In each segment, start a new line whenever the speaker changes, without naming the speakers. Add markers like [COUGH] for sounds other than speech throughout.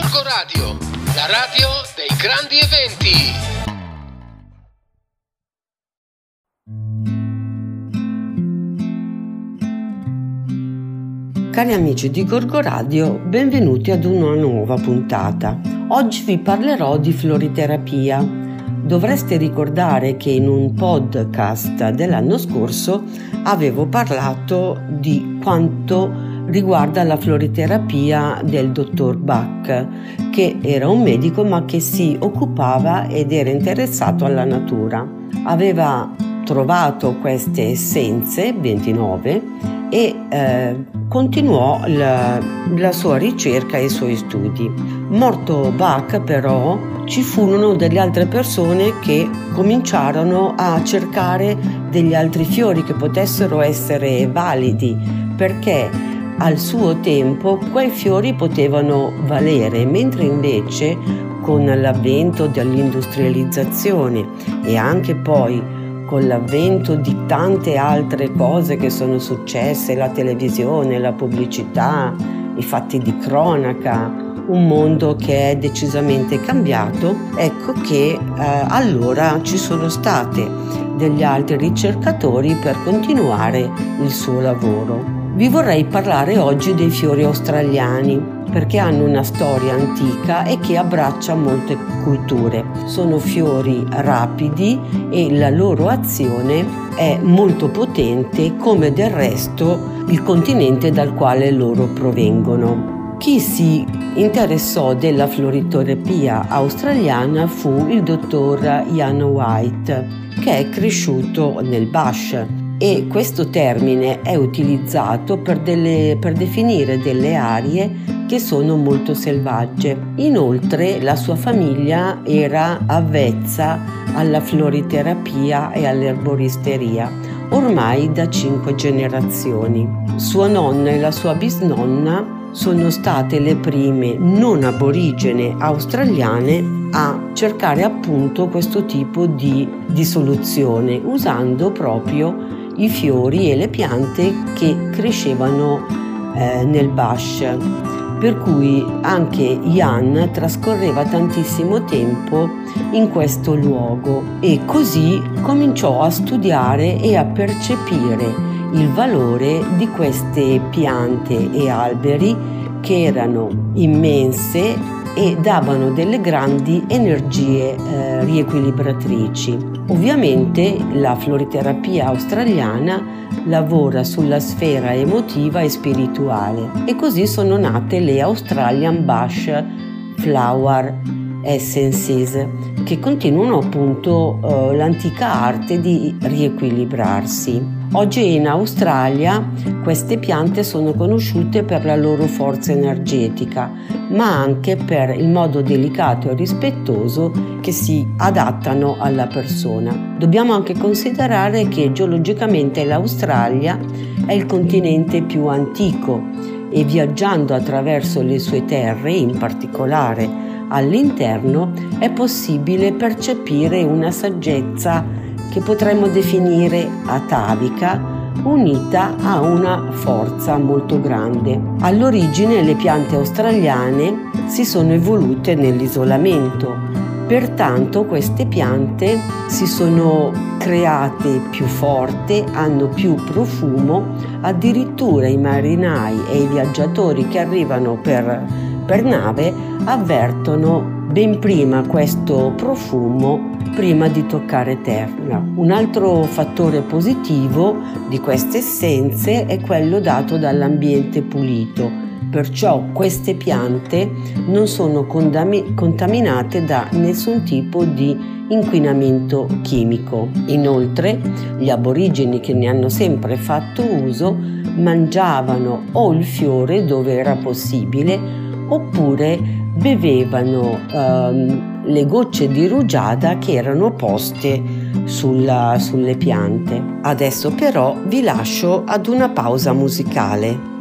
Gorgo Radio, la radio dei grandi eventi.
Cari amici di Gorgo Radio, benvenuti ad una nuova puntata. Oggi vi parlerò di floriterapia. Dovreste ricordare che in un podcast dell'anno scorso avevo parlato di quanto riguarda la floriterapia del dottor Bach, che era un medico ma che si occupava ed era interessato alla natura. Aveva trovato queste essenze, 29, e eh, continuò la, la sua ricerca e i suoi studi. Morto Bach però ci furono delle altre persone che cominciarono a cercare degli altri fiori che potessero essere validi perché al suo tempo quei fiori potevano valere, mentre invece con l'avvento dell'industrializzazione e anche poi con l'avvento di tante altre cose che sono successe, la televisione, la pubblicità, i fatti di cronaca, un mondo che è decisamente cambiato, ecco che eh, allora ci sono state degli altri ricercatori per continuare il suo lavoro. Vi vorrei parlare oggi dei fiori australiani perché hanno una storia antica e che abbraccia molte culture. Sono fiori rapidi e la loro azione è molto potente come del resto il continente dal quale loro provengono. Chi si interessò della floriterapia australiana fu il dottor Ian White, che è cresciuto nel Bush e questo termine è utilizzato per, delle, per, definire delle aree che sono molto selvagge. Inoltre la sua famiglia era avvezza alla floriterapia e all'erboristeria, ormai da cinque generazioni. Sua nonna e la sua bisnonna sono state le prime non aborigene australiane a cercare appunto questo tipo di, di soluzione usando proprio i fiori e le piante che crescevano eh, nel Bash. Per cui anche Ian trascorreva tantissimo tempo in questo luogo e così cominciò a studiare e a percepire il valore di queste piante e alberi che erano immense e davano delle grandi energie eh, riequilibratrici. Ovviamente la floriterapia australiana lavora sulla sfera emotiva e spirituale e così sono nate le Australian Bush Flower Essences che continuano appunto eh, l'antica arte di riequilibrarsi. Oggi in Australia queste piante sono conosciute per la loro forza energetica, ma anche per il modo delicato e rispettoso che si adattano alla persona. Dobbiamo anche considerare che geologicamente l'Australia è il continente più antico e viaggiando attraverso le sue terre, in particolare all'interno, è possibile percepire una saggezza che potremmo definire atavica unita a una forza molto grande. All'origine le piante australiane si sono evolute nell'isolamento, pertanto queste piante si sono create più forti, hanno più profumo, addirittura i marinai e i viaggiatori che arrivano per, per nave avvertono ben prima questo profumo prima di toccare terra. Un altro fattore positivo di queste essenze è quello dato dall'ambiente pulito, perciò queste piante non sono contaminate da nessun tipo di inquinamento chimico. Inoltre, gli aborigeni che ne hanno sempre fatto uso mangiavano o il fiore dove era possibile oppure bevevano um, le gocce di rugiada che erano poste sulla, sulle piante. Adesso però vi lascio ad una pausa musicale.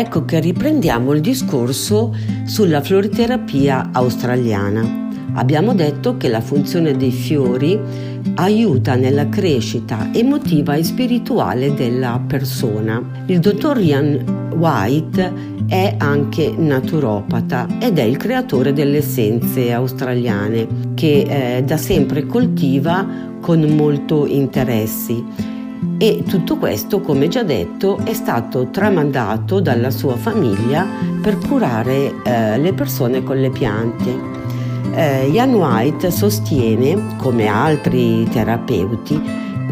Ecco che riprendiamo il discorso sulla floriterapia australiana. Abbiamo detto che la funzione dei fiori aiuta nella crescita emotiva e spirituale della persona. Il dottor Ian White è anche naturopata ed è il creatore delle essenze australiane che eh, da sempre coltiva con molto interessi e tutto questo, come già detto, è stato tramandato dalla sua famiglia per curare eh, le persone con le piante. Eh, Ian White sostiene, come altri terapeuti,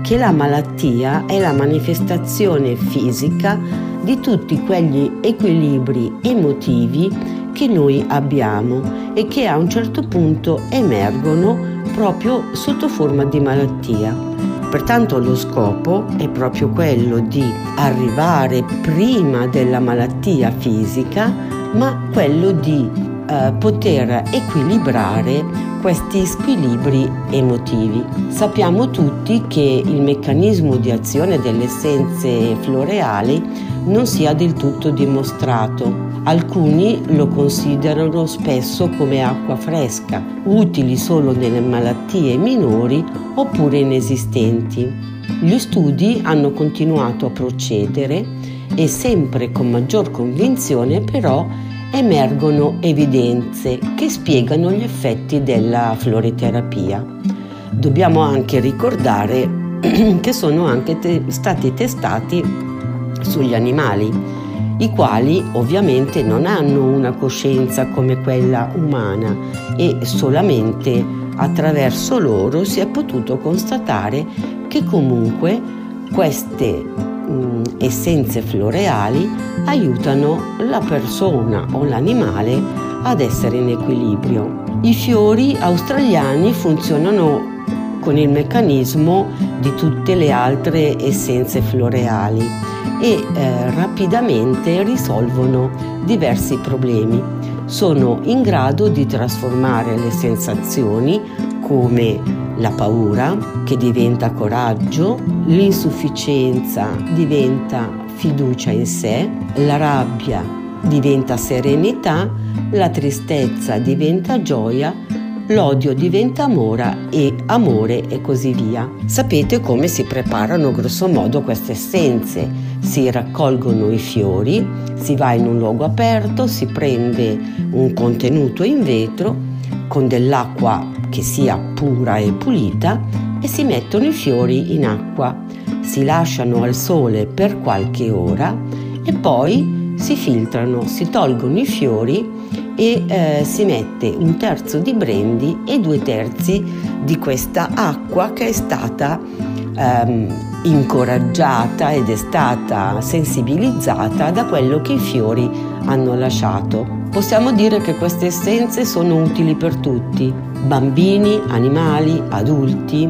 che la malattia è la manifestazione fisica di tutti quegli equilibri emotivi che noi abbiamo e che a un certo punto emergono proprio sotto forma di malattia. Pertanto lo scopo è proprio quello di arrivare prima della malattia fisica, ma quello di eh, poter equilibrare questi squilibri emotivi. Sappiamo tutti che il meccanismo di azione delle essenze floreali non sia del tutto dimostrato. Alcuni lo considerano spesso come acqua fresca, utili solo nelle malattie minori oppure inesistenti. Gli studi hanno continuato a procedere e sempre con maggior convinzione però emergono evidenze che spiegano gli effetti della floriterapia. Dobbiamo anche ricordare [CLEARS THROAT] che sono anche te- stati testati sugli animali, i quali ovviamente non hanno una coscienza come quella umana e solamente attraverso loro si è potuto constatare che comunque queste mh, essenze floreali aiutano la persona o l'animale ad essere in equilibrio. I fiori australiani funzionano con il meccanismo di tutte le altre essenze floreali e eh, rapidamente risolvono diversi problemi. Sono in grado di trasformare le sensazioni come la paura che diventa coraggio, l'insufficienza diventa fiducia in sé, la rabbia diventa serenità, la tristezza diventa gioia, l'odio diventa amore e amore e così via. Sapete come si preparano grossomodo queste essenze? Si raccolgono i fiori, si va in un luogo aperto, si prende un contenuto in vetro con dell'acqua che sia pura e pulita e si mettono i fiori in acqua, si lasciano al sole per qualche ora e poi si filtrano, si tolgono i fiori e eh, si mette un terzo di brandy e due terzi di questa acqua che è stata ehm, incoraggiata ed è stata sensibilizzata da quello che i fiori hanno lasciato. Possiamo dire che queste essenze sono utili per tutti, bambini, animali, adulti,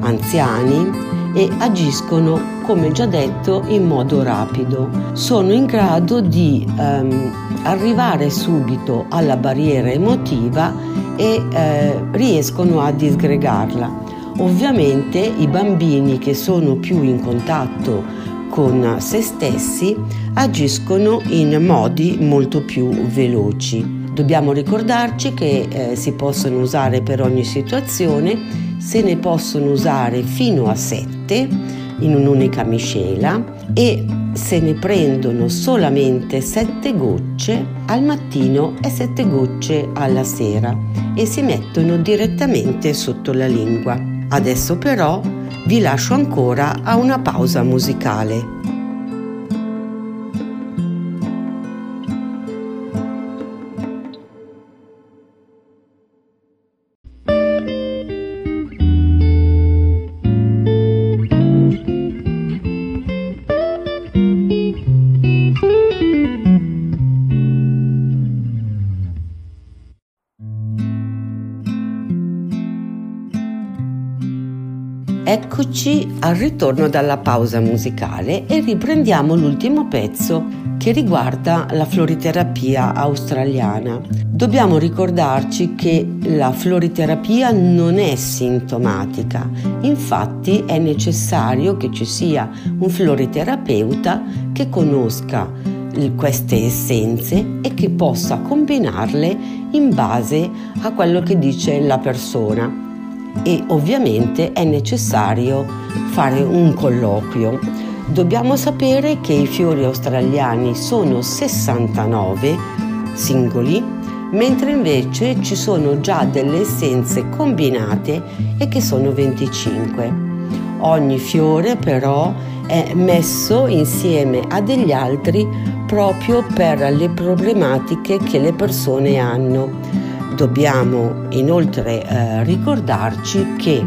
anziani e agiscono, come già detto, in modo rapido. Sono in grado di ehm, arrivare subito alla barriera emotiva e eh, riescono a disgregarla. Ovviamente i bambini che sono più in contatto con se stessi agiscono in modi molto più veloci. Dobbiamo ricordarci che eh, si possono usare per ogni situazione, se ne possono usare fino a 7 in un'unica miscela e se ne prendono solamente 7 gocce al mattino e 7 gocce alla sera e si mettono direttamente sotto la lingua. Adesso però vi lascio ancora a una pausa musicale. Eccoci al ritorno dalla pausa musicale e riprendiamo l'ultimo pezzo che riguarda la floriterapia australiana. Dobbiamo ricordarci che la floriterapia non è sintomatica, infatti è necessario che ci sia un floriterapeuta che conosca queste essenze e che possa combinarle in base a quello che dice la persona. E ovviamente è necessario fare un colloquio. Dobbiamo sapere che i fiori australiani sono 69 singoli, mentre invece ci sono già delle essenze combinate e che sono 25. Ogni fiore però è messo insieme a degli altri proprio per le problematiche che le persone hanno. Dobbiamo inoltre eh, ricordarci che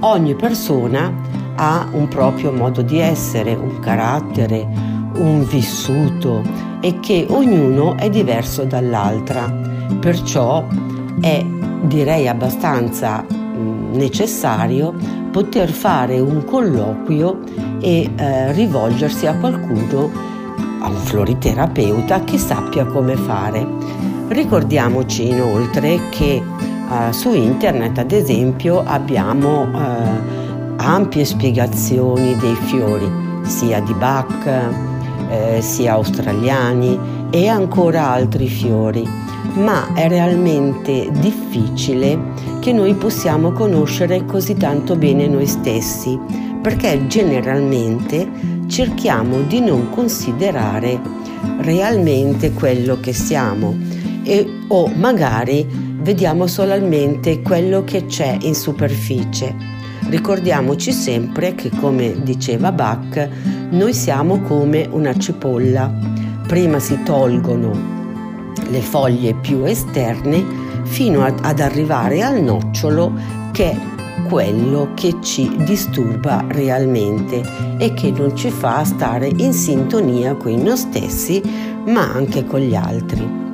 ogni persona ha un proprio modo di essere, un carattere, un vissuto e che ognuno è diverso dall'altra. Perciò è direi abbastanza mh, necessario poter fare un colloquio e eh, rivolgersi a qualcuno a un floriterapeuta che sappia come fare. Ricordiamoci inoltre che uh, su internet ad esempio abbiamo uh, ampie spiegazioni dei fiori, sia di Bach, eh, sia australiani e ancora altri fiori, ma è realmente difficile che noi possiamo conoscere così tanto bene noi stessi, perché generalmente cerchiamo di non considerare realmente quello che siamo e, o magari vediamo solamente quello che c'è in superficie. Ricordiamoci sempre che, come diceva Bach, noi siamo come una cipolla. Prima si tolgono le foglie più esterne fino ad, ad arrivare al nocciolo che quello che ci disturba realmente e che non ci fa stare in sintonia con noi stessi ma anche con gli altri.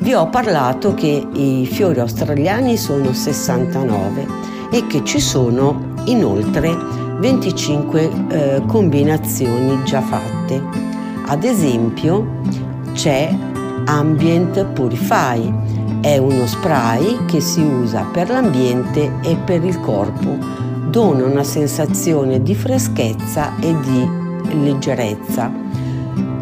Vi ho parlato che i fiori australiani sono 69 e che ci sono inoltre 25 eh, combinazioni già fatte. Ad esempio c'è Ambient Purify è uno spray che si usa per l'ambiente e per il corpo. Dona una sensazione di freschezza e di leggerezza.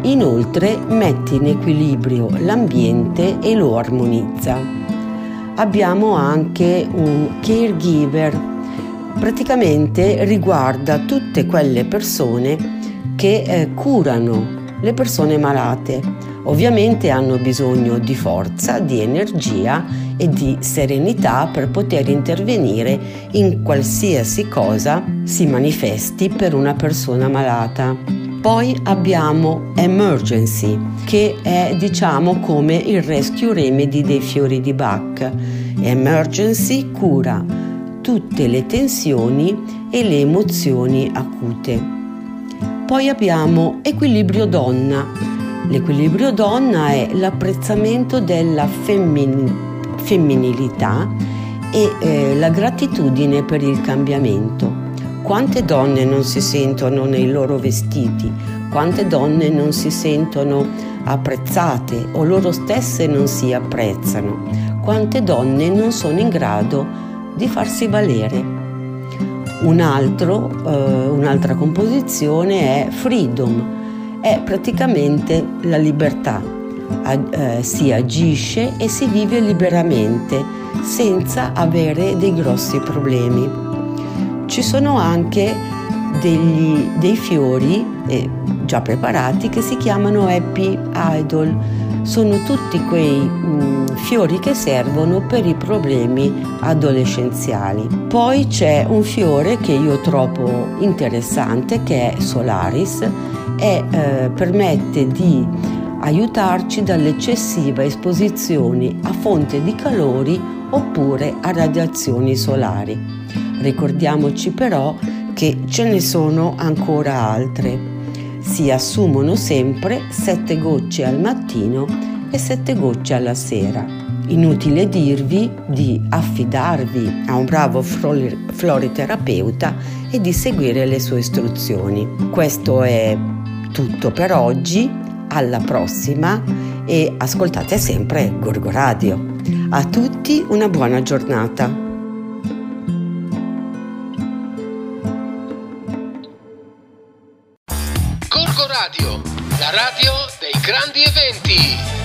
Inoltre mette in equilibrio l'ambiente e lo armonizza. Abbiamo anche un caregiver, praticamente riguarda tutte quelle persone che eh, curano le persone malate Ovviamente hanno bisogno di forza, di energia e di serenità per poter intervenire in qualsiasi cosa si manifesti per una persona malata. Poi abbiamo Emergency, che è diciamo come il rescue remedy dei fiori di Bach. Emergency cura tutte le tensioni e le emozioni acute. Poi abbiamo Equilibrio Donna, L'equilibrio donna è l'apprezzamento della femmin- femminilità e eh, la gratitudine per il cambiamento. Quante donne non si sentono nei loro vestiti, quante donne non si sentono apprezzate o loro stesse non si apprezzano, quante donne non sono in grado di farsi valere. Un altro, eh, un'altra composizione è Freedom, è praticamente la libertà. Eh, si agisce e si vive liberamente senza avere dei grossi problemi. Ci sono anche degli, dei fiori eh, già preparati che si chiamano Happy Idol. Sono tutti quei mh, mm, fiori che servono per i problemi adolescenziali. Poi c'è un fiore che io trovo interessante che è Solaris e eh, permette di aiutarci dall'eccessiva esposizione a fonti di calori oppure a radiazioni solari. Ricordiamoci però che ce ne sono ancora altre. Si assumono sempre 7 gocce al mattino e 7 gocce alla sera. Inutile dirvi di affidarvi a un bravo floriterapeuta e di seguire le sue istruzioni. Questo è tutto per oggi, alla prossima e ascoltate sempre Gorgo Radio. A tutti una buona giornata.
La